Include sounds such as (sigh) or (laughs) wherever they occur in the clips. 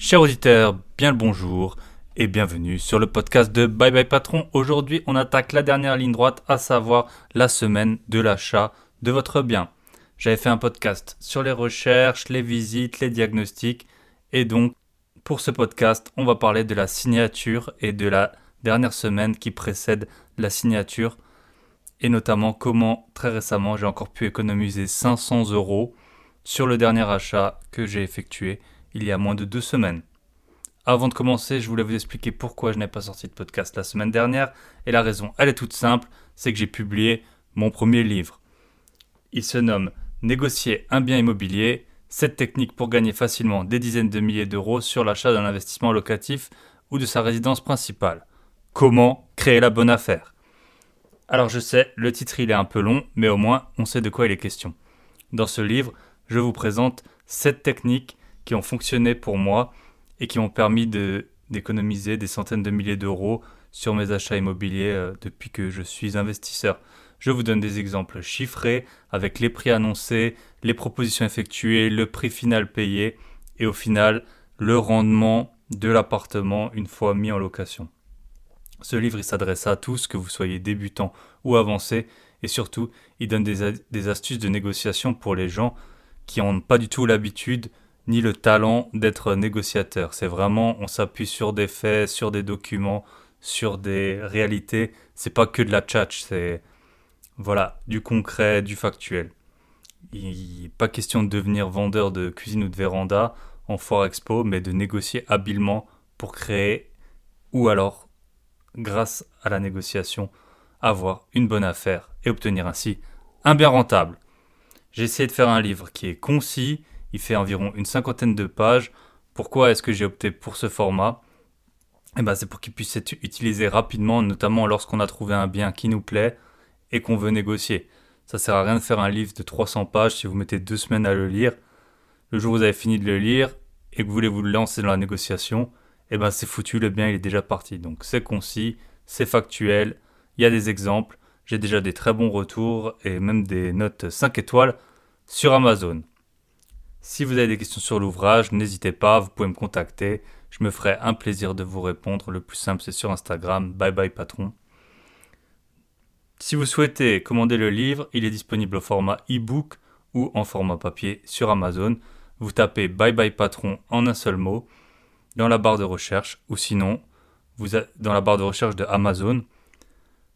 Chers auditeurs, bien le bonjour et bienvenue sur le podcast de Bye Bye Patron. Aujourd'hui, on attaque la dernière ligne droite, à savoir la semaine de l'achat de votre bien. J'avais fait un podcast sur les recherches, les visites, les diagnostics et donc pour ce podcast, on va parler de la signature et de la dernière semaine qui précède la signature et notamment comment très récemment j'ai encore pu économiser 500 euros sur le dernier achat que j'ai effectué il y a moins de deux semaines. Avant de commencer, je voulais vous expliquer pourquoi je n'ai pas sorti de podcast la semaine dernière, et la raison, elle est toute simple, c'est que j'ai publié mon premier livre. Il se nomme Négocier un bien immobilier, cette technique pour gagner facilement des dizaines de milliers d'euros sur l'achat d'un investissement locatif ou de sa résidence principale. Comment créer la bonne affaire? Alors je sais, le titre il est un peu long, mais au moins on sait de quoi il est question. Dans ce livre, je vous présente 7 techniques qui ont fonctionné pour moi et qui m'ont permis d'économiser des centaines de milliers d'euros sur mes achats immobiliers euh, depuis que je suis investisseur. Je vous donne des exemples chiffrés avec les prix annoncés, les propositions effectuées, le prix final payé et au final le rendement de l'appartement une fois mis en location. Ce livre s'adresse à tous, que vous soyez débutant ou avancé, et surtout il donne des astuces de négociation pour les gens qui n'ont pas du tout l'habitude ni le talent d'être négociateur. C'est vraiment, on s'appuie sur des faits, sur des documents, sur des réalités. C'est pas que de la tchatch, c'est voilà, du concret, du factuel. Il n'est pas question de devenir vendeur de cuisine ou de véranda en foire expo, mais de négocier habilement pour créer ou alors, grâce à la négociation, avoir une bonne affaire et obtenir ainsi un bien rentable. J'ai essayé de faire un livre qui est concis, il fait environ une cinquantaine de pages. Pourquoi est-ce que j'ai opté pour ce format? Eh ben, C'est pour qu'il puisse être utilisé rapidement, notamment lorsqu'on a trouvé un bien qui nous plaît et qu'on veut négocier. Ça sert à rien de faire un livre de 300 pages si vous mettez deux semaines à le lire. Le jour où vous avez fini de le lire et que vous voulez vous lancer dans la négociation, eh ben c'est foutu, le bien est déjà parti. Donc c'est concis, c'est factuel, il y a des exemples, j'ai déjà des très bons retours et même des notes 5 étoiles sur Amazon. Si vous avez des questions sur l'ouvrage, n'hésitez pas, vous pouvez me contacter. Je me ferai un plaisir de vous répondre. Le plus simple, c'est sur Instagram. Bye bye patron. Si vous souhaitez commander le livre, il est disponible au format e-book ou en format papier sur Amazon. Vous tapez Bye bye patron en un seul mot dans la barre de recherche ou sinon vous dans la barre de recherche de Amazon.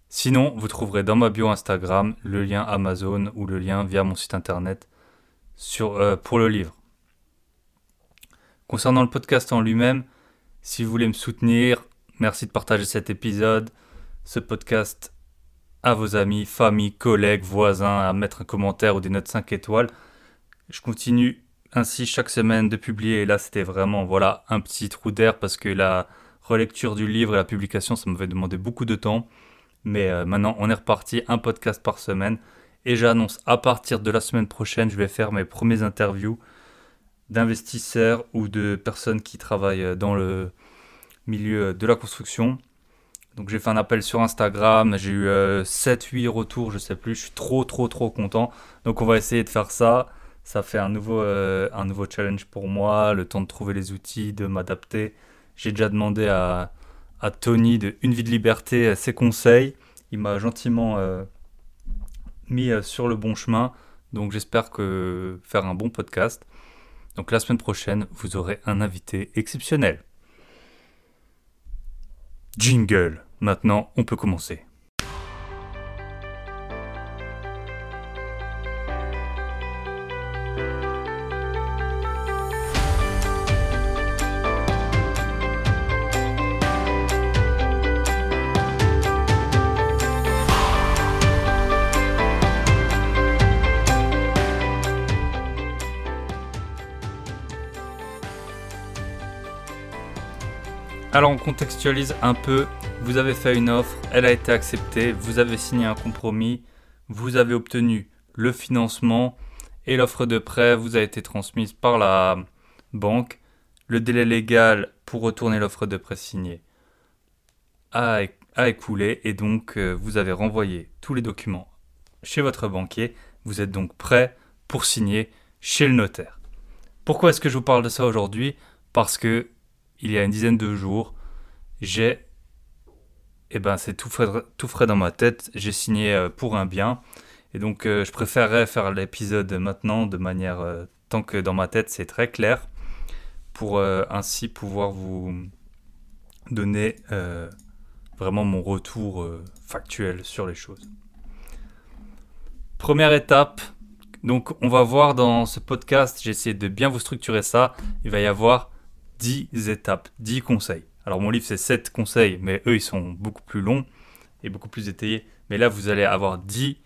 Sinon, vous trouverez dans ma bio Instagram le lien Amazon ou le lien via mon site internet euh, pour le livre. Concernant le podcast en lui-même, si vous voulez me soutenir, merci de partager cet épisode, ce podcast à vos amis, familles, collègues, voisins, à mettre un commentaire ou des notes 5 étoiles. Je continue ainsi chaque semaine de publier et là c'était vraiment voilà un petit trou d'air parce que la relecture du livre et la publication ça m'avait demandé beaucoup de temps. Mais euh, maintenant on est reparti, un podcast par semaine. Et j'annonce à partir de la semaine prochaine, je vais faire mes premiers interviews d'investisseurs ou de personnes qui travaillent dans le milieu de la construction. Donc j'ai fait un appel sur Instagram, j'ai eu 7-8 euh, retours, je sais plus, je suis trop trop trop content. Donc on va essayer de faire ça. Ça fait un nouveau, euh, un nouveau challenge pour moi, le temps de trouver les outils, de m'adapter. J'ai déjà demandé à, à, Tony de Une vie de liberté ses conseils. Il m'a gentiment euh, mis euh, sur le bon chemin. Donc j'espère que faire un bon podcast. Donc la semaine prochaine, vous aurez un invité exceptionnel. Jingle. Maintenant, on peut commencer. Contextualise un peu, vous avez fait une offre, elle a été acceptée, vous avez signé un compromis, vous avez obtenu le financement et l'offre de prêt vous a été transmise par la banque. Le délai légal pour retourner l'offre de prêt signée a, écoulé et donc euh, vous avez renvoyé tous les documents chez votre banquier. Vous êtes donc prêt pour signer chez le notaire. Pourquoi est-ce que je vous parle de ça aujourd'hui? Parce que il y a une dizaine de jours, j'ai eh ben c'est tout frais, tout frais dans ma tête, j'ai signé euh, pour un bien et donc euh, je préférerais faire l'épisode maintenant de manière euh, tant que dans ma tête c'est très clair pour ainsi pouvoir vous donner vraiment mon retour factuel sur les choses. Première étape, donc on va voir dans ce podcast, j'ai essayé de bien vous structurer ça, il va y avoir 10 étapes, 10 conseils. Alors mon livre c'est 7 conseils, mais eux ils sont beaucoup plus longs et beaucoup plus détaillés. Mais là vous allez avoir 10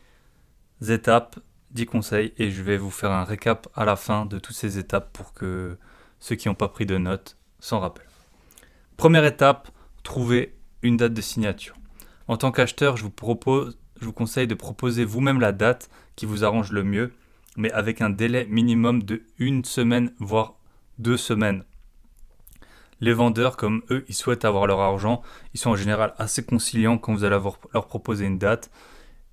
étapes, 10 conseils et je vais vous faire un récap à la fin de toutes ces étapes pour que ceux qui n'ont pas pris de notes s'en rappellent. Première étape, trouver une date de signature. En tant qu'acheteur, je vous propose, je vous conseille de proposer vous-même la date qui vous arrange le mieux, mais avec un délai minimum de une semaine voire deux semaines les vendeurs, comme eux, ils souhaitent avoir leur argent, ils sont en général assez conciliants quand vous allez leur proposer une date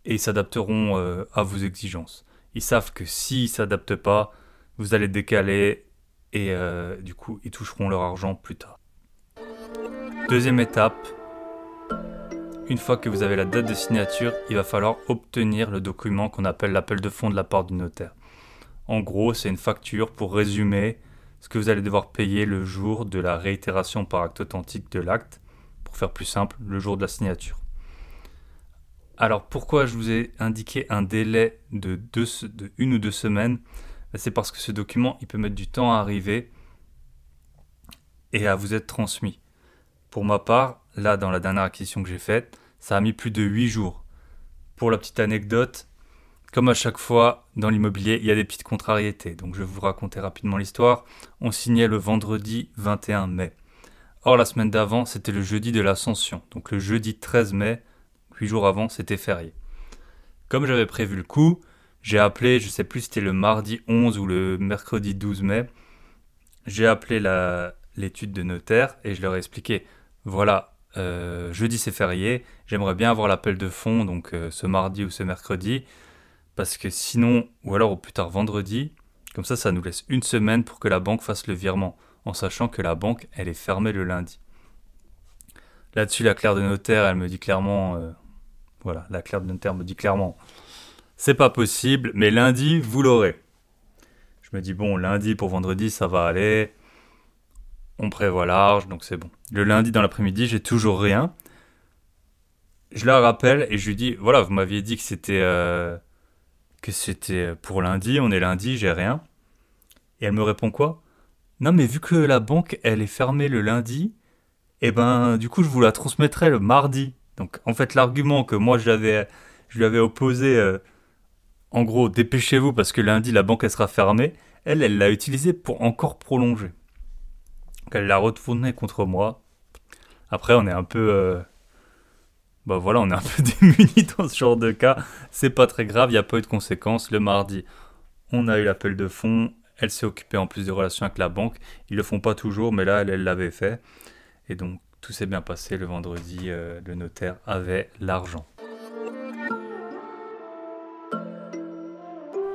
et ils s'adapteront euh, à vos exigences. Ils savent que s'ils ne s'adaptent pas, vous allez décaler et euh, du coup, ils toucheront leur argent plus tard. Deuxième étape, une fois que vous avez la date de signature, il va falloir obtenir le document qu'on appelle l'appel de fonds de la part du notaire. En gros, c'est une facture pour résumer ce que vous allez devoir payer le jour de la réitération par acte authentique de l'acte, pour faire plus simple, le jour de la signature. Alors pourquoi je vous ai indiqué un délai de, de une ou deux semaines? Ben, C'est parce que ce document, il peut mettre du temps à arriver et à vous être transmis. Pour ma part, là, dans la dernière acquisition que j'ai faite, ça a mis plus de 8 jours. Pour la petite anecdote, comme à chaque fois dans l'immobilier, il y a des petites contrariétés. Donc je vais vous raconter rapidement l'histoire. On signait le vendredi 21 mai. Or la semaine d'avant, c'était le jeudi de l'Ascension. Donc le jeudi 13 mai, huit jours avant, c'était férié. Comme j'avais prévu le coup, j'ai appelé, je sais plus si c'était le mardi 11 ou le mercredi 12 mai, j'ai appelé l'étude de notaire et je leur ai expliqué, voilà, euh, jeudi c'est férié, j'aimerais bien avoir l'appel de fonds, donc euh, ce mardi ou ce mercredi. Parce que sinon, ou alors au plus tard vendredi, comme ça, ça nous laisse une semaine pour que la banque fasse le virement, en sachant que la banque, elle est fermée le lundi. Là-dessus, la clerc de notaire, elle me dit clairement, euh, voilà, la clerc de notaire me dit clairement, c'est pas possible, mais lundi, vous l'aurez. Je me dis, bon, lundi pour vendredi, ça va aller. On prévoit large, donc c'est bon. Le lundi dans l'après-midi, j'ai toujours rien. Je la rappelle et je lui dis, voilà, vous m'aviez dit que c'était... Euh, que c'était pour lundi, on est lundi, j'ai rien. Et elle me répond quoi? Non mais vu que la banque elle est fermée le lundi, eh ben du coup je vous la transmettrai le mardi. Donc en fait l'argument que moi je, je lui avais opposé, euh, en gros dépêchez-vous parce que lundi la banque elle sera fermée, elle elle l'a utilisé pour encore prolonger. Donc elle l'a retourné contre moi. Après on est un peu... Euh, bah voilà, on est un peu (laughs) démunis dans ce genre de cas. C'est pas très grave, il n'y a pas eu de conséquences. Le mardi, on a eu l'appel de fonds. Elle s'est occupée en plus des relations avec la banque. Ils le font pas toujours, mais là, elle l'avait fait. Et donc, tout s'est bien passé. Le vendredi, euh, le notaire avait l'argent.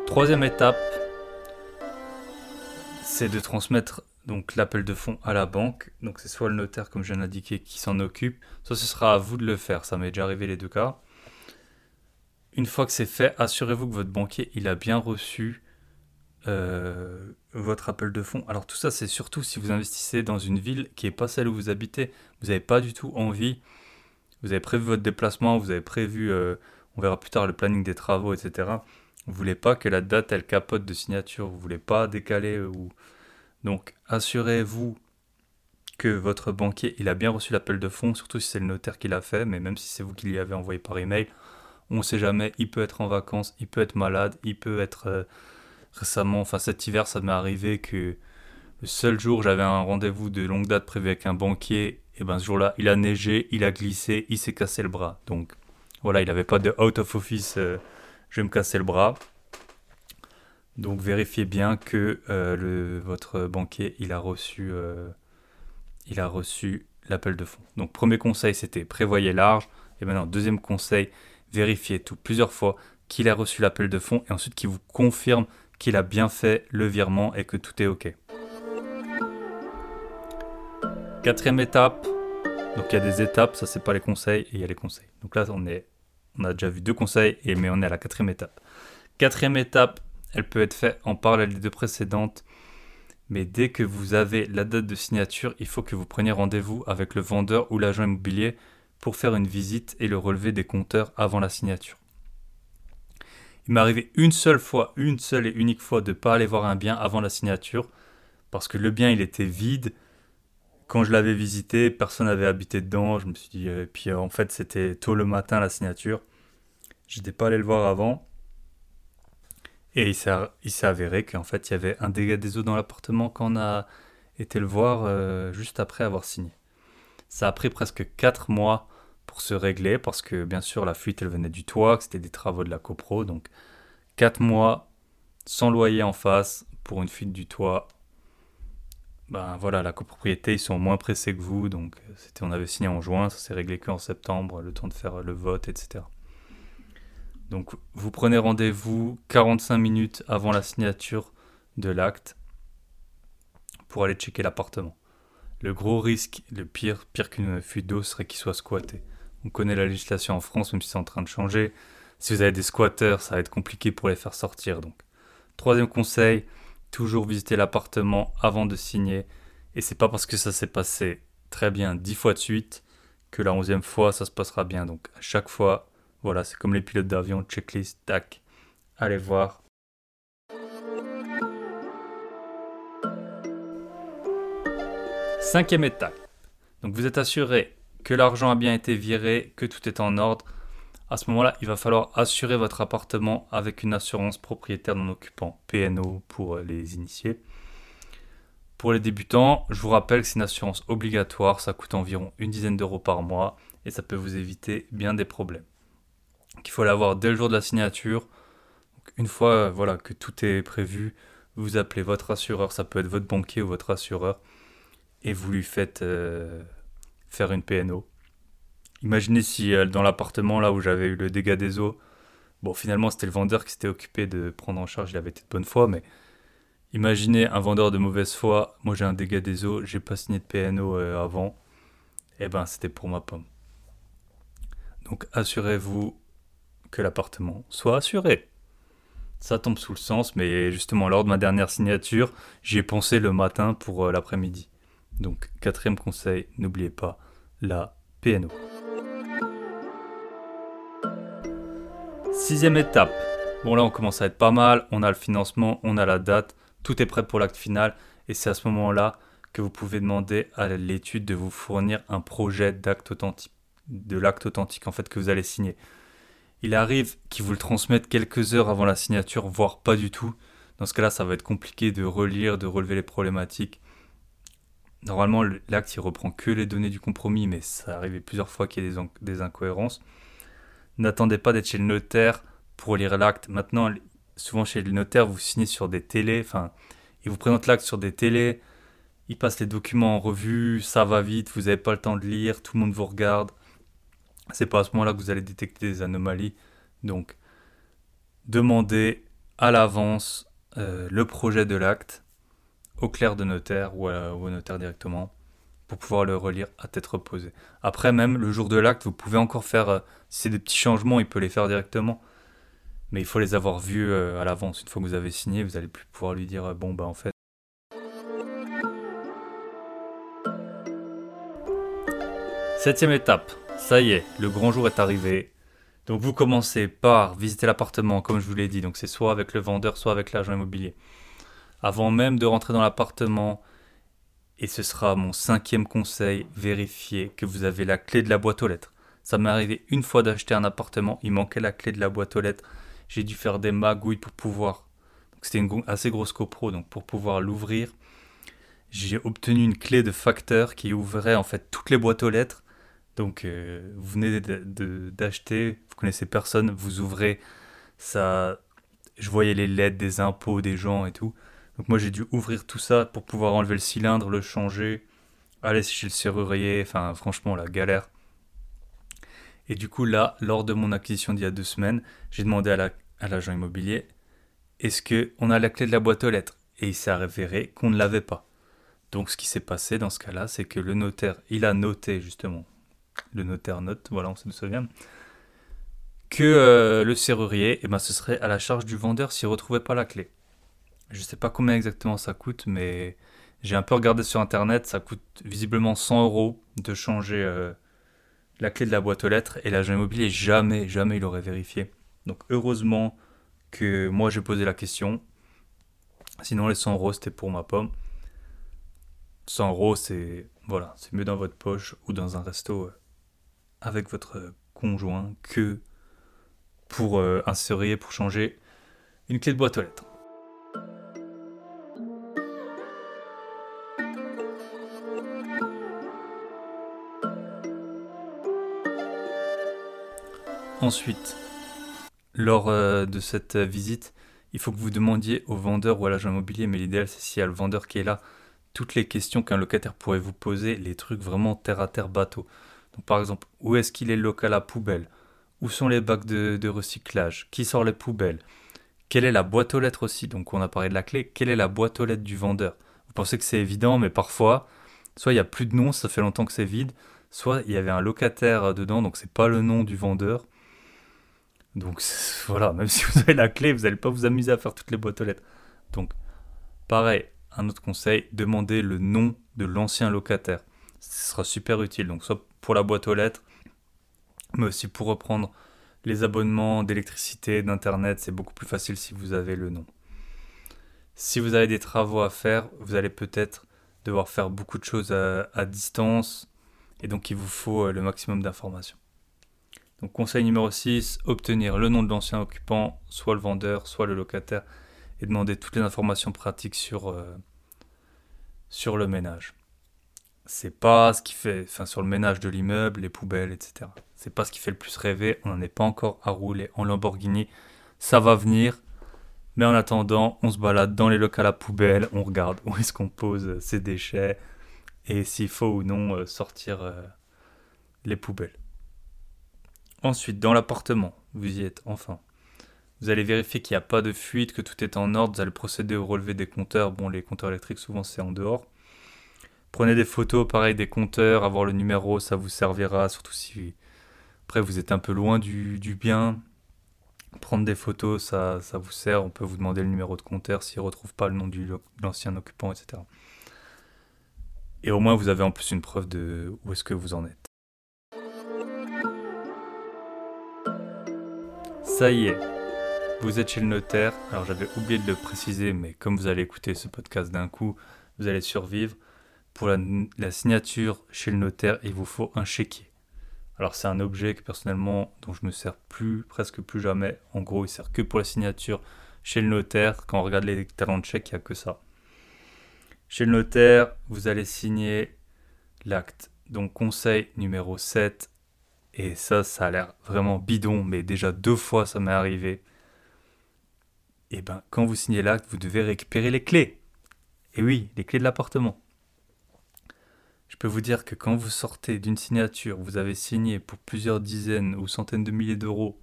Troisième étape, c'est de transmettre donc l'appel de fonds à la banque. Donc c'est soit le notaire, comme je viens d'indiquer, qui s'en occupe, soit ce sera à vous de le faire. Ça m'est déjà arrivé les deux cas. Une fois que c'est fait, assurez-vous que votre banquier il a bien reçu euh, votre appel de fonds. Alors tout ça, c'est surtout si vous investissez dans une ville qui n'est pas celle où vous habitez. Vous n'avez pas du tout envie. Vous avez prévu votre déplacement, vous avez prévu, euh, on verra plus tard le planning des travaux, etc. Vous voulez pas que la date elle capote de signature. Vous voulez pas décaler ou donc assurez-vous que votre banquier il a bien reçu l'appel de fonds, surtout si c'est le notaire qui l'a fait, mais même si c'est vous qui l'y avez envoyé par email, on ne sait jamais, il peut être en vacances, il peut être malade, il peut être euh, récemment, enfin cet hiver ça m'est arrivé que le seul jour j'avais un rendez-vous de longue date prévu avec un banquier, et ben ce jour-là il a neigé, il a glissé, il s'est cassé le bras. Donc voilà, il n'avait pas de out of office, euh, je vais me casser le bras. Donc vérifiez bien que euh, votre banquier il a reçu, euh, il a reçu l'appel de fonds. Donc premier conseil c'était prévoyez large. Et maintenant deuxième conseil, vérifiez plusieurs fois qu'il a reçu l'appel de fonds et ensuite qu'il vous confirme qu'il a bien fait le virement et que tout est ok. Quatrième étape, donc il y a des étapes, ça c'est pas les conseils et il y a les conseils. Donc là on est, on a déjà vu deux conseils et mais on est à la quatrième étape. Quatrième étape, elle peut être faite en parallèle des deux précédentes, mais dès que vous avez la date de signature, il faut que vous preniez rendez-vous avec le vendeur ou l'agent immobilier pour faire une visite et le relever des compteurs avant la signature. Il m'est arrivé une seule fois, une seule et unique fois de ne pas aller voir un bien avant la signature, parce que le bien il était vide. Quand je l'avais visité, personne n'avait habité dedans. Je me suis dit, et euh, puis euh, en fait c'était tôt le matin la signature. Je n'étais pas allé le voir avant. Et il s'est avéré qu'en fait il y avait un dégât des eaux dans l'appartement quand on a été le voir euh, juste après avoir signé. Ça a pris presque 4 mois pour se régler parce que bien sûr la fuite elle venait du toit, que c'était des travaux de la copro. Donc 4 mois sans loyer en face pour une fuite du toit. Ben voilà, la copropriété ils sont moins pressés que vous. Donc on avait signé en juin, ça s'est réglé qu'en septembre, le temps de faire le vote, etc. Donc vous prenez rendez-vous 45 minutes avant la signature de l'acte pour aller checker l'appartement. Le gros risque, le pire, pire qu'une fuite d'eau, serait qu'il soit squatté. On connaît la législation en France, même si c'est en train de changer. Si vous avez des squatteurs, ça va être compliqué pour les faire sortir. Donc, troisième conseil, toujours visiter l'appartement avant de signer. Et c'est pas parce que ça s'est passé très bien dix fois de suite que la onzième fois ça se passera bien. Donc, à chaque fois, voilà, c'est comme les pilotes d'avion, checklist, tac. Allez voir, Cinquième étape. Donc vous êtes assuré que l'argent a bien été viré, que tout est en ordre. À ce moment-là, il va falloir assurer votre appartement avec une assurance propriétaire non occupant, PNO pour euh, les initiés. Pour les débutants, je vous rappelle que c'est une assurance obligatoire, ça coûte environ une dizaine d'euros par mois et ça peut vous éviter bien des problèmes. Il faut l'avoir dès le jour de la signature. une fois euh, voilà, que tout est prévu, vous appelez votre assureur, ça peut être votre banquier ou votre assureur et vous lui faites euh, faire une PNO. Imaginez si euh, dans l'appartement là où j'avais eu le dégât des eaux, bon finalement c'était le vendeur qui s'était occupé de prendre en charge, il avait été de bonne foi, mais imaginez un vendeur de mauvaise foi, moi j'ai un dégât des eaux, j'ai pas signé de PNO avant, et eh ben c'était pour ma pomme. Donc assurez-vous que l'appartement soit assuré. Ça tombe sous le sens, mais justement lors de ma dernière signature, j'y ai pensé le matin pour l'après-midi. Donc, quatrième conseil, n'oubliez pas la PNO. Sixième étape. Bon là on commence à être pas mal, on a le financement, on a la date, tout est prêt pour l'acte final et c'est à ce moment-là que vous pouvez demander à l'étude de vous fournir un projet d'acte authentique, de l'acte authentique en fait que vous allez signer. Il arrive qu'ils vous le transmettent quelques heures avant la signature, voire pas du tout. Dans ce cas-là, ça va être compliqué de relire, de relever les problématiques. Normalement, l'acte, il reprend que les données du compromis, mais ça arrivait plusieurs fois qu'il y ait des, incohérences. N'attendez pas d'être chez le notaire pour lire l'acte. Maintenant, souvent chez le notaire, vous signez sur des télés, enfin, il vous présente l'acte sur des télés, il passe les documents en revue, ça va vite, vous n'avez pas le temps de lire, tout le monde vous regarde. C'est pas à ce moment-là que vous allez détecter des anomalies. Donc, demandez à l'avance euh, le projet de l'acte au clerc de notaire ou, au notaire directement pour pouvoir le relire à tête reposée. Après, même le jour de l'acte, vous pouvez encore faire, euh, si c'est des petits changements, il peut les faire directement. Mais il faut les avoir vus euh, à l'avance. Une fois que vous avez signé, vous allez plus pouvoir lui dire, bon, bah en fait. Septième étape. Ça y est, le grand jour est arrivé. Donc vous commencez par visiter l'appartement, comme je vous l'ai dit. Donc c'est soit avec le vendeur, soit avec l'agent immobilier avant même de rentrer dans l'appartement. Et ce sera mon cinquième conseil, vérifiez que vous avez la clé de la boîte aux lettres. Ça m'est arrivé une fois d'acheter un appartement, il manquait la clé de la boîte aux lettres. J'ai dû faire des magouilles pour pouvoir. C'était une assez grosse copro, donc pour pouvoir l'ouvrir, j'ai obtenu une clé de facteur qui ouvrait en fait toutes les boîtes aux lettres. Donc euh, vous venez d'acheter, vous connaissez personne, vous ouvrez ça. Je voyais les lettres des impôts des gens et tout. Donc moi j'ai dû ouvrir tout ça pour pouvoir enlever le cylindre, le changer, aller chez le serrurier, enfin franchement la galère. Et du coup là, lors de mon acquisition d'il y a deux semaines, j'ai demandé à l'agent immobilier, est-ce qu'on a la clé de la boîte aux lettres? Et il s'est avéré qu'on ne l'avait pas. Donc ce qui s'est passé dans ce cas-là, c'est que le notaire, il a noté justement, le notaire note, voilà, on se souvient, que euh, le serrurier, eh ben, ce serait à la charge du vendeur s'il ne retrouvait pas la clé. Je ne sais pas combien exactement ça coûte, mais j'ai un peu regardé sur internet, ça coûte visiblement 100 euros de changer euh, la clé de la boîte aux lettres et l'agent immobilier jamais, jamais il aurait vérifié. Donc heureusement que moi j'ai posé la question. Sinon les 100 euros c'était pour ma pomme. 100 euros c'est voilà, c'est mieux dans votre poche ou dans un resto euh, avec votre conjoint que pour euh, un serrurier pour changer une clé de boîte aux lettres. Ensuite, lors euh, de cette visite, il faut que vous demandiez au vendeur ou à l'agent immobilier, mais l'idéal c'est s'il y a le vendeur qui est là, toutes les questions qu'un locataire pourrait vous poser, les trucs vraiment terre à terre bateau. Par exemple, où est-ce qu'il est local à poubelle? Où sont les bacs de, recyclage? Qui sort les poubelles? Quelle est la boîte aux lettres aussi? Donc on a parlé de la clé, quelle est la boîte aux lettres du vendeur? Vous pensez que c'est évident, mais parfois, soit il n'y a plus de nom, ça fait longtemps que c'est vide, soit il y avait un locataire dedans, donc c'est pas le nom du vendeur. Donc (laughs) voilà, même si vous avez la clé, vous n'allez pas vous amuser à faire toutes les boîtes aux lettres. Donc pareil, un autre conseil, demandez le nom de l'ancien locataire. Ce sera super utile. Donc soit pour la boîte aux lettres, mais aussi pour reprendre les abonnements d'électricité, d'internet, c'est beaucoup plus facile si vous avez le nom. Si vous avez des travaux à faire, vous allez peut-être devoir faire beaucoup de choses à, distance et donc il vous faut euh, le maximum d'informations. Donc conseil numéro 6, obtenir le nom de l'ancien occupant, soit le vendeur, soit le locataire, et demander toutes les informations pratiques sur, euh, sur le ménage. C'est pas ce qui fait, enfin sur le ménage de l'immeuble, les poubelles, etc. C'est pas ce qui fait le plus rêver. On n'en est pas encore à rouler en Lamborghini. Ça va venir. Mais en attendant, on se balade dans les locaux à poubelle, on regarde où est-ce qu'on pose ses déchets et s'il faut ou non euh, sortir euh, les poubelles. Ensuite, dans l'appartement, vous y êtes enfin. Vous allez vérifier qu'il n'y a pas de fuite, que tout est en ordre. Vous allez procéder au relevé des compteurs. Bon, les compteurs électriques, souvent, c'est en dehors. Prenez des photos, pareil, des compteurs, avoir le numéro, ça vous servira, surtout si après vous êtes un peu loin du, bien. Prendre des photos, ça, ça vous sert. On peut vous demander le numéro de compteur s'il ne retrouve pas le nom de l'ancien occupant, etc. Et au moins, vous avez en plus une preuve de où est-ce que vous en êtes. Ça y est, vous êtes chez le notaire. Alors j'avais oublié de le préciser, mais comme vous allez écouter ce podcast d'un coup, vous allez survivre. Pour la, signature chez le notaire, il vous faut un chéquier. Alors c'est un objet que personnellement dont je me sers plus, presque plus jamais. En gros, il sert que pour la signature chez le notaire. Quand on regarde les talents de chèque, il n'y a que ça. Chez le notaire, vous allez signer l'acte. Donc conseil numéro 7, et ça, ça a l'air vraiment bidon, mais déjà deux fois ça m'est arrivé. Et eh ben, quand vous signez l'acte, vous devez récupérer les clés. Et oui, les clés de l'appartement. Je peux vous dire que quand vous sortez d'une signature, vous avez signé pour plusieurs dizaines ou centaines de milliers d'euros,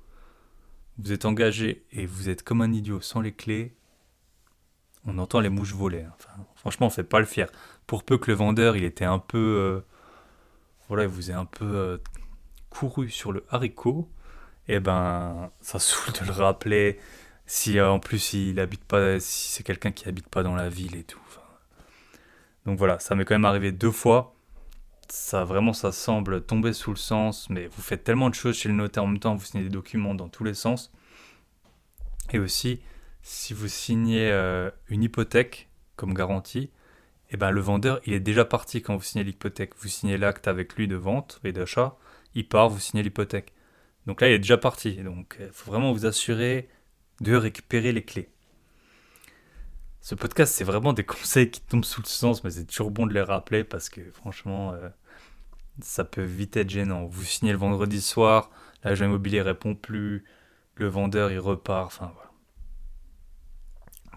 vous êtes engagé et vous êtes comme un idiot sans les clés, on entend les mouches voler. Hein. Franchement, on fait pas le fier. Pour peu que le vendeur, il était un peu, euh, voilà, il vous ait un peu euh, couru sur le haricot, et eh ben ça saoule de le rappeler. Si euh, en plus il habite pas, si c'est quelqu'un qui habite pas dans la ville et tout. Donc voilà, ça m'est quand même arrivé deux fois. Ça vraiment, ça semble tomber sous le sens, mais vous faites tellement de choses chez le notaire en même temps, vous signez des documents dans tous les sens. Et aussi, si vous signez euh, une hypothèque comme garantie, eh ben le vendeur il est déjà parti quand vous signez l'hypothèque. Vous signez l'acte avec lui de vente et d'achat il part, vous signez l'hypothèque. Donc là, il est déjà parti. Donc il faut vraiment vous assurer de récupérer les clés. Ce podcast, c'est vraiment des (laughs) conseils qui tombent sous le sens, mais c'est toujours bon de les rappeler parce que franchement, euh, ça peut vite être gênant. Vous signez le vendredi soir, l'agent immobilier répond plus, le vendeur il repart, enfin voilà.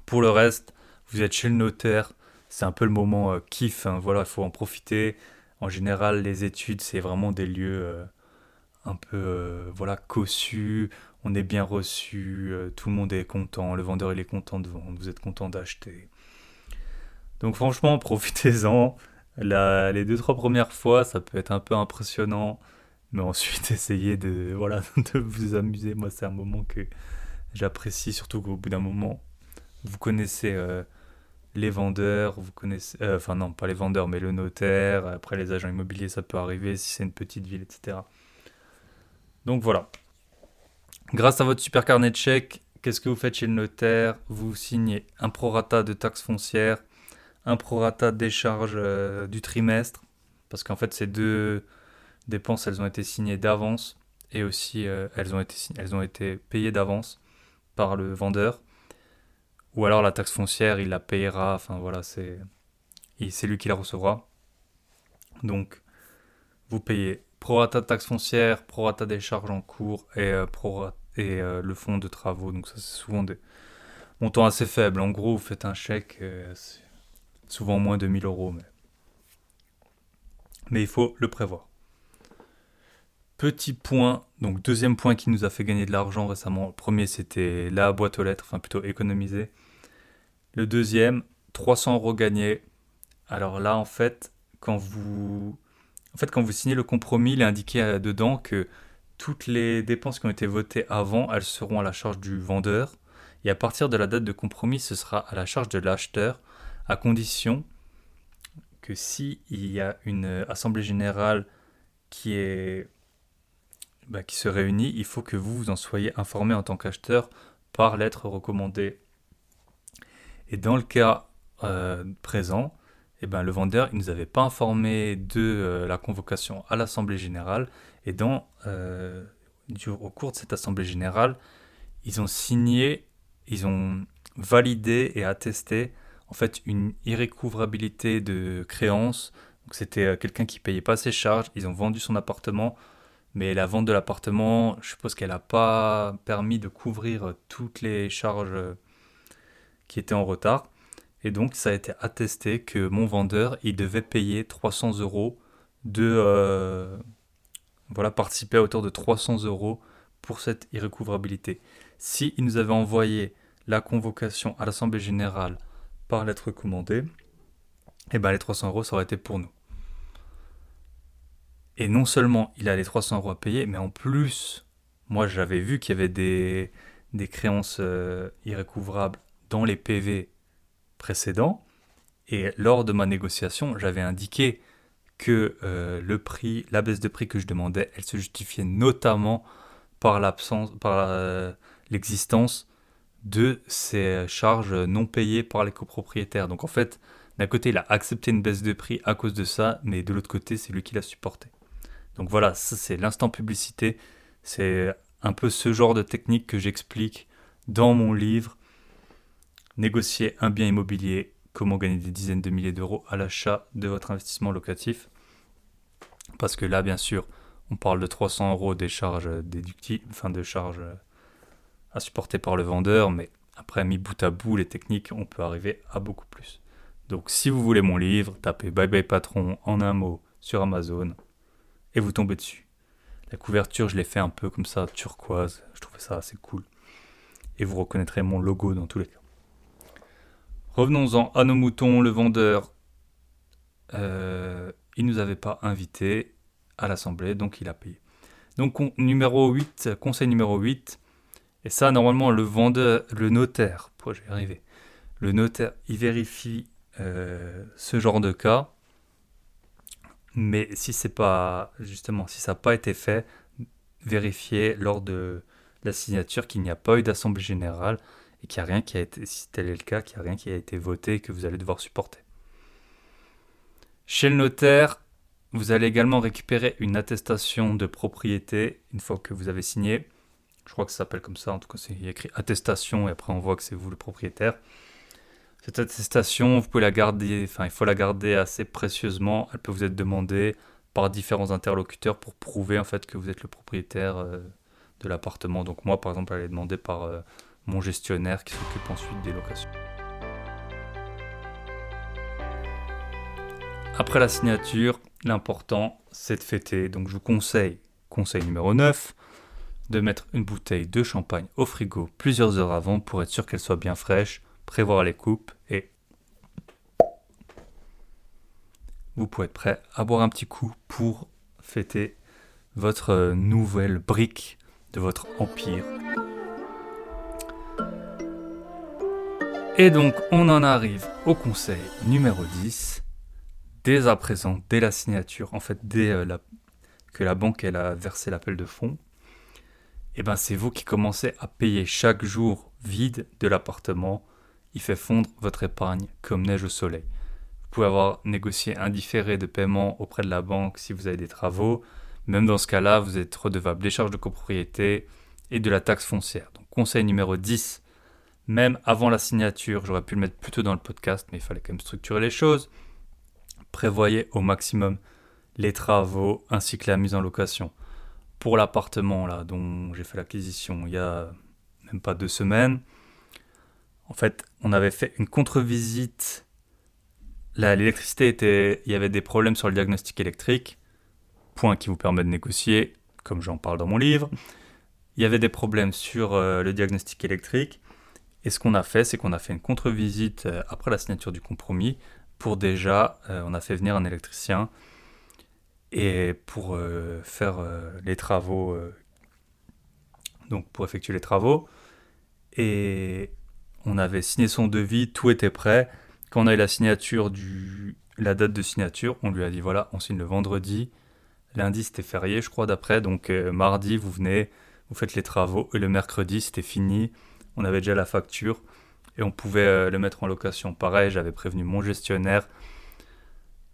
Pour le reste, vous êtes chez le notaire, c'est un peu le moment euh, kiff, hein. voilà, il faut en profiter. En général, les études, c'est vraiment des lieux euh, un peu voilà cossus, on est bien reçu, euh, tout le monde est content, le vendeur est content de vendre, vous êtes content d'acheter. Donc franchement, (laughs) profitez-en. les deux trois premières fois, ça peut être un peu impressionnant, mais ensuite (laughs) essayez (laughs) de vous amuser. Moi, c'est un moment que j'apprécie, surtout qu'au bout d'un moment, vous connaissez euh, les vendeurs, vous connaissez, euh, enfin non, pas les vendeurs, mais le notaire. Après, les agents immobiliers, ça peut arriver si c'est une petite ville, etc. Donc voilà. Grâce à votre super carnet de chèques, qu'est-ce que vous faites chez le notaire? Vous signez un prorata de taxes foncières, un prorata des charges euh, du trimestre, parce qu'en fait ces deux dépenses, elles ont été signées d'avance et aussi elles, ont été, elles ont été payées d'avance par le vendeur. Ou alors la taxe foncière, il la payera. Enfin voilà, c'est lui qui la recevra. Donc vous payez prorata de taxe foncière, prorata des charges en cours et, euh, euh, le fonds de travaux. Donc ça c'est souvent des montants assez faibles. En gros, vous faites un chèque, euh, souvent moins de 1000 euros. Mais... mais il faut le prévoir. Petit point, donc deuxième point qui nous a fait gagner de l'argent récemment. Le premier c'était la boîte aux lettres, enfin plutôt économiser. Le deuxième, 300 euros gagnés. Alors là, en fait, quand vous, en fait, quand vous signez le compromis, il est indiqué euh, dedans que toutes les dépenses qui ont été votées avant, elles seront à la charge du vendeur. Et à partir de la date de compromis, ce sera à la charge de l'acheteur, à condition que si y a une assemblée générale qui est bah, qui se réunit, il faut que vous vous en soyez informé en tant qu'acheteur par lettre recommandée et dans le cas euh, présent, eh ben, le vendeur ne nous avait pas informé de euh, la convocation à l'Assemblée générale. Et euh, au cours de cette Assemblée générale, ils ont signé, ils ont validé et attesté en fait une irrécouvrabilité de créance. Donc c'était quelqu'un qui payait pas ses charges. Ils ont vendu son appartement, mais la vente de l'appartement, je suppose qu'elle n'a pas permis de couvrir toutes les charges qui était en retard. Et donc, ça a été attesté que mon vendeur, il devait payer 300 euros de. Euh, voilà, participer à hauteur de 300 euros pour cette irrécouvrabilité. Si il nous avait envoyé la convocation à l'Assemblée Générale par lettre commandée, eh ben les 300 euros, ça aurait été pour nous. Et non seulement il a les 300 euros à payer, mais en plus, moi j'avais vu qu'il y avait des, des créances euh, irrécouvrables dans les PV précédents. Et lors de ma négociation, j'avais indiqué que euh, le prix, la baisse de prix que je demandais, elle se justifiait notamment par l'absence, par l'existence de ces charges non payées par les copropriétaires. Donc en fait, d'un côté, il a accepté une baisse de prix à cause de ça, mais de l'autre côté, c'est lui qui l'a supporté. Donc voilà, ça c'est l'instant publicité. C'est un peu ce genre de technique que j'explique dans mon livre négocier un bien immobilier, comment gagner des dizaines de milliers d'euros à l'achat de votre investissement locatif. Parce que là, bien sûr, on parle de 300 euros des charges déductibles, enfin de charges à supporter par le vendeur, mais après, mis bout à bout, les techniques, on peut arriver à beaucoup plus. Donc, si vous voulez mon livre, tapez Bye Bye Patron en un mot sur Amazon et vous tombez dessus. La couverture, je l'ai fait un peu comme ça, turquoise. Je trouvais ça assez cool. Et vous reconnaîtrez mon logo dans tous les cas. Revenons-en à nos moutons, le vendeur, euh, il ne nous avait pas invités à l'Assemblée, donc il a payé. Donc numéro 8, conseil numéro 8, et ça normalement le vendeur, le notaire, le notaire, il vérifie euh, ce genre de cas, mais si c'est pas, justement, si ça n'a pas été fait, vérifiez lors de la signature qu'il n'y a pas eu d'assemblée générale, et qu'il n'y a rien qui a été, si tel est le cas, qu'il n'y a rien qui a été voté et que vous allez devoir supporter. Chez le notaire, vous allez également récupérer une attestation de propriété une fois que vous avez signé. Je crois que ça s'appelle comme ça, en tout cas, c'est écrit attestation et après on voit que c'est vous le propriétaire. Cette attestation, vous pouvez la garder, enfin, il faut la garder assez précieusement. Elle peut vous être demandée par différents interlocuteurs pour prouver en fait que vous êtes le propriétaire euh, de l'appartement. Donc moi, par exemple, elle est demandée par euh, mon gestionnaire qui s'occupe ensuite des locations. Après la signature, l'important c'est de fêter. Donc je vous conseille, conseil numéro 9, de mettre une bouteille de champagne au frigo plusieurs heures avant pour être sûr qu'elle soit bien fraîche, prévoir les coupes et vous pouvez être prêt à boire un petit coup pour fêter votre nouvelle brique de votre empire. Et donc on en arrive au conseil numéro 10. Dès à présent, dès la signature, en fait dès euh, la, que la banque elle a versé l'appel de fonds, eh ben c'est vous qui commencez à payer chaque jour vide de l'appartement. Il fait fondre votre épargne comme neige au soleil. Vous pouvez avoir négocié un différé de paiement auprès de la banque si vous avez des travaux. Même dans ce cas-là, vous êtes redevable des charges de copropriété et de la taxe foncière. Donc conseil numéro 10, même avant la signature, j'aurais pu le mettre plus tôt dans le podcast, mais il fallait quand même structurer les choses. Prévoyez au maximum les travaux ainsi que la mise en location pour l'appartement là dont j'ai fait l'acquisition il y a même pas deux semaines. En fait, on avait fait une contre-visite. L'électricité était, il y avait des problèmes sur le diagnostic électrique, point qui vous permet de négocier, comme j'en parle dans mon livre. Il y avait des problèmes sur euh, le diagnostic électrique. Et ce qu'on a fait, c'est qu'on a fait une contre-visite euh, après la signature du compromis pour déjà, euh, on a fait venir un électricien et pour euh, faire les travaux, donc pour effectuer les travaux. Et on avait signé son devis, tout était prêt. Quand on a eu la signature du, la date de signature, on lui a dit voilà, on signe le vendredi. Lundi c'était férié, je crois d'après, donc mardi vous venez, vous faites les travaux et le mercredi c'était fini. On avait déjà la facture et on pouvait le mettre en location. Pareil, j'avais prévenu mon gestionnaire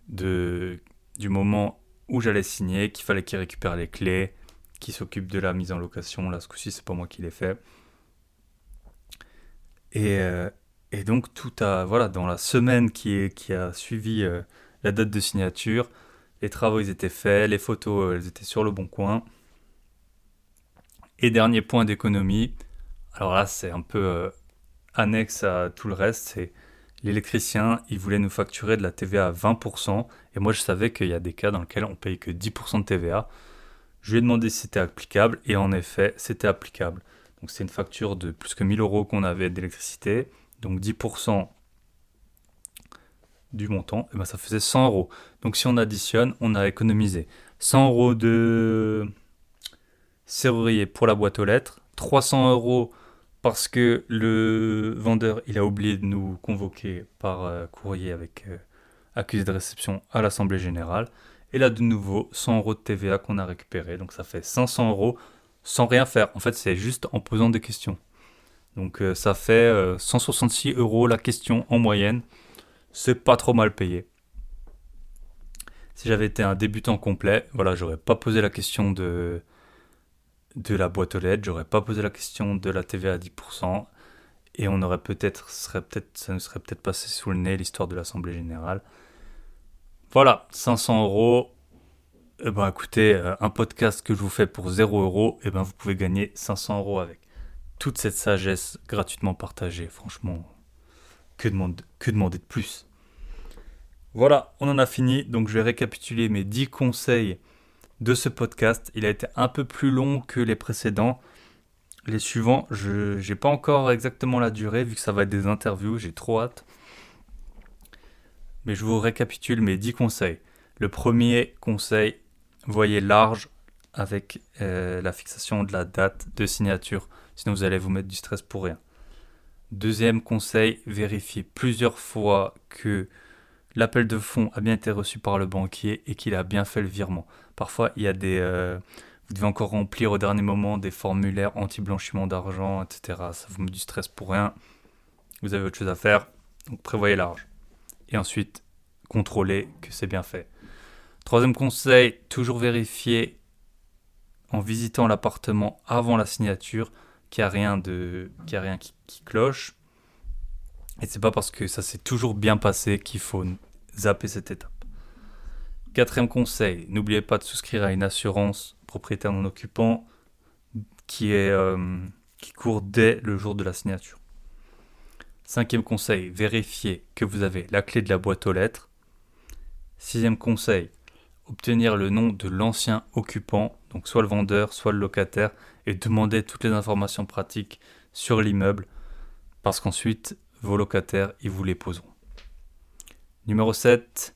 de, du moment où j'allais signer, qu'il fallait qu'il récupère les clés, qu'il s'occupe de la mise en location. Là, ce coup-ci, c'est pas moi qui l'ai fait. Et, euh, donc, tout a, voilà, dans la semaine qui, a suivi euh, la date de signature, les travaux, ils étaient faits, les photos, euh, elles étaient sur le bon coin. Et dernier point d'économie, alors là, c'est un peu annexe à tout le reste, c'est l'électricien, il voulait nous facturer de la TVA à 20%, et moi je savais qu'il y a des cas dans lesquels on paye que 10% de TVA. Je lui ai demandé si c'était applicable, et en effet, c'était applicable. Donc c'est une facture de plus que 1000 euros qu'on avait d'électricité, donc 10% du montant, et ben ça faisait 100 euros. Donc si on additionne, on a économisé 100 euros de serrurier pour la boîte aux lettres, 300 euros parce que le vendeur il a oublié de nous convoquer par euh, courrier avec euh, accusé de réception à l'Assemblée Générale. Et là de nouveau 100 euros de TVA qu'on a récupéré, donc ça fait 500 euros sans rien faire. En fait c'est juste en posant des questions. Donc euh, ça fait 166 euros la question en moyenne. C'est pas trop mal payé. Si j'avais été un débutant complet, voilà, j'aurais pas posé la question de de la boîte aux lettres, j'aurais pas posé la question de la TVA à 10%, et on aurait peut-être, serait peut-être, ça nous serait peut-être passé sous le nez l'histoire de l'Assemblée Générale. Voilà, 500 euros. Eh ben, écoutez, euh, un podcast que je vous fais pour 0 euros, eh ben, vous pouvez gagner 500 euros avec. Toute cette sagesse gratuitement partagée, franchement, que, demande, que demander de plus? Voilà, on en a fini, donc je vais récapituler mes 10 conseils de ce podcast. Il a été un peu plus long que les précédents. Les suivants, je n'ai pas encore exactement la durée vu que ça va être des interviews, j'ai trop hâte. Mais je vous récapitule mes 10 conseils. Le premier conseil, voyez large avec euh, la fixation de la date de signature, sinon vous allez vous mettre du stress pour rien. Deuxième conseil, vérifiez plusieurs fois que l'appel de fonds a bien été reçu par le banquier et qu'il a bien fait le virement. Parfois, il y a des. Euh, vous devez encore remplir au dernier moment des formulaires anti-blanchiment d'argent, etc. Ça vous met du stress pour rien. Vous avez autre chose à faire, donc prévoyez large. Et ensuite, contrôlez que c'est bien fait. Troisième conseil, toujours vérifier en visitant l'appartement avant la signature qu'il n'y a rien, de, a rien qui cloche. Et c'est pas parce que ça s'est toujours bien passé qu'il faut zapper cette étape. Quatrième conseil, n'oubliez pas de souscrire à une assurance propriétaire non occupant qui, est, euh, qui court dès le jour de la signature. Cinquième conseil, vérifiez que vous avez la clé de la boîte aux lettres. Sixième conseil, obtenir le nom de l'ancien occupant, donc soit le vendeur, soit le locataire, et demander toutes les informations pratiques sur l'immeuble, parce qu'ensuite, vos locataires, ils vous les poseront. Numéro 7,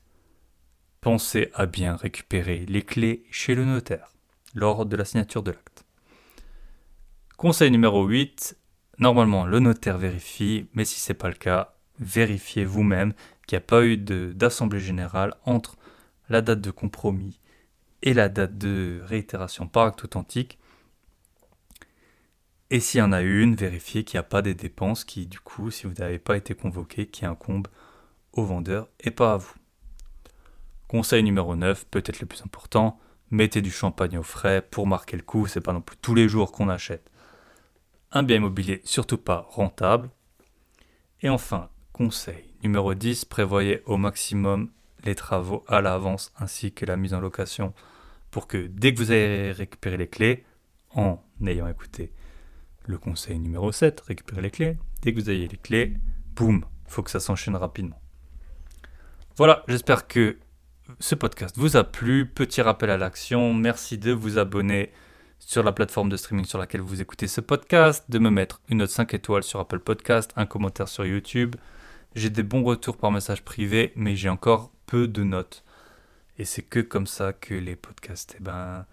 pensez à bien récupérer les clés chez le notaire lors de la signature de l'acte. Conseil numéro 8, normalement le notaire vérifie, mais si ce n'est pas le cas, vérifiez vous-même qu'il n'y a pas eu d'assemblée générale entre la date de compromis et la date de réitération par acte authentique. Et s'il y en a une, vérifiez qu'il n'y a pas des dépenses qui, du coup, si vous n'avez pas été convoqué, qui incombent au vendeur et pas à vous. Conseil numéro 9, peut-être le plus important, mettez du champagne au frais pour marquer le coup, c'est pas non plus tous les jours qu'on achète un bien immobilier surtout pas rentable. Et enfin, conseil numéro 10, prévoyez au maximum les travaux à l'avance ainsi que la mise en location pour que dès que vous avez récupéré les clés, en ayant écouté le conseil numéro 7, récupérer les clés, dès que vous avez les clés, boum, faut que ça s'enchaîne rapidement. Voilà, j'espère que ce podcast vous a plu. Petit rappel à l'action, merci de vous abonner sur la plateforme de streaming sur laquelle vous écoutez ce podcast, de me mettre une note 5 étoiles sur Apple Podcast, un commentaire sur YouTube. J'ai des bons retours par message privé, mais j'ai encore peu de notes. Et c'est que comme ça que les podcasts, eh ben,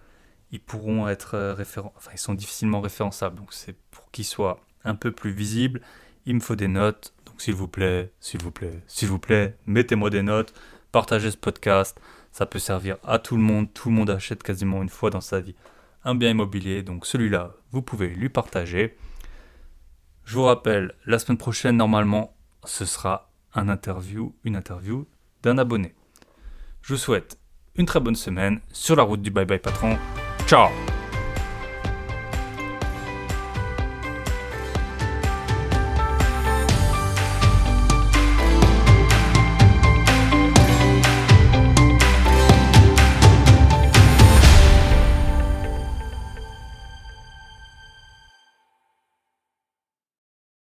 ils pourront être euh, référents, enfin, ils sont difficilement référençables. Donc, c'est pour qu'ils soient un peu plus visibles, il me faut des notes. Donc, s'il vous plaît, s'il vous plaît, s'il vous plaît, mettez-moi des notes, partagez ce podcast. Ça peut servir à tout le monde. Tout le monde achète quasiment une fois dans sa vie un bien immobilier. Donc, celui-là, vous pouvez lui partager. Je vous rappelle, la semaine prochaine, normalement, ce sera un interview, une interview d'un abonné. Je vous souhaite une très bonne semaine sur la route du Bye Bye Patron. 赵